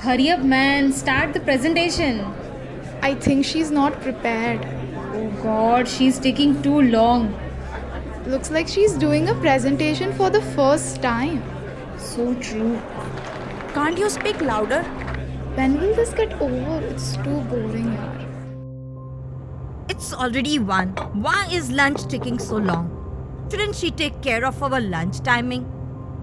Hurry up, man. Start the presentation. I think she's not prepared. Oh god, she's taking too long. Looks like she's doing a presentation for the first time. So true. Can't you speak louder? When will this get over? It's too boring, yaar. It's already one. Why is lunch taking so long? Shouldn't she take care of our lunch timing?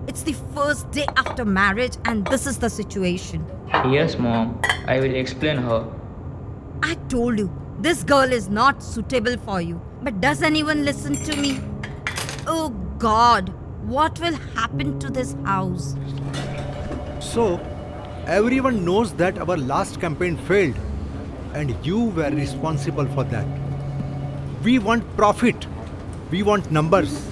It's the first day after marriage, and this is the situation. Yes, mom. I will explain her. I told you, this girl is not suitable for you. But does anyone listen to me? Oh God, what will happen to this house? So, everyone knows that our last campaign failed and you were responsible for that. We want profit, we want numbers.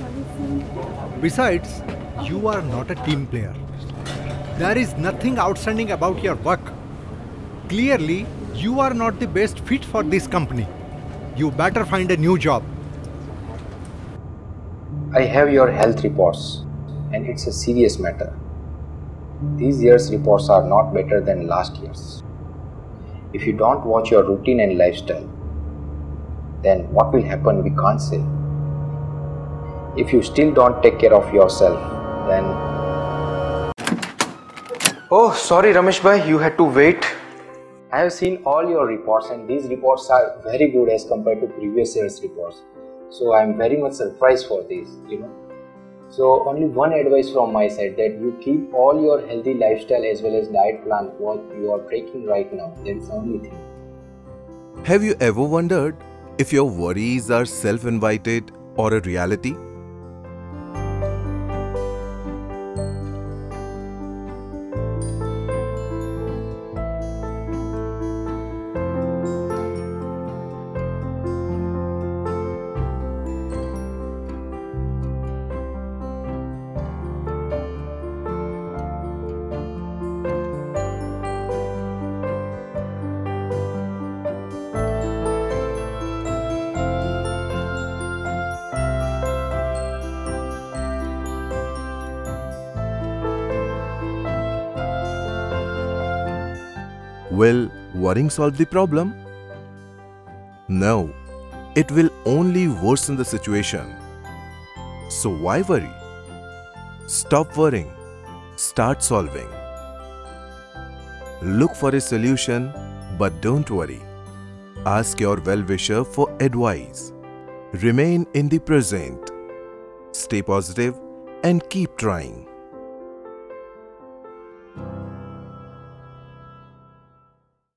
Besides, you are not a team player. There is nothing outstanding about your work. Clearly, you are not the best fit for this company. You better find a new job. I have your health reports, and it's a serious matter. These year's reports are not better than last year's. If you don't watch your routine and lifestyle, then what will happen we can't say. If you still don't take care of yourself, then. Oh, sorry, Ramesh bhai, you had to wait. I have seen all your reports, and these reports are very good as compared to previous year's reports. So I'm very much surprised for this, you know. So only one advice from my side that you keep all your healthy lifestyle as well as diet plan what you are taking right now. That's the only thing. Have you ever wondered if your worries are self invited or a reality? Will worrying solve the problem? No, it will only worsen the situation. So why worry? Stop worrying, start solving. Look for a solution, but don't worry. Ask your well wisher for advice. Remain in the present. Stay positive and keep trying.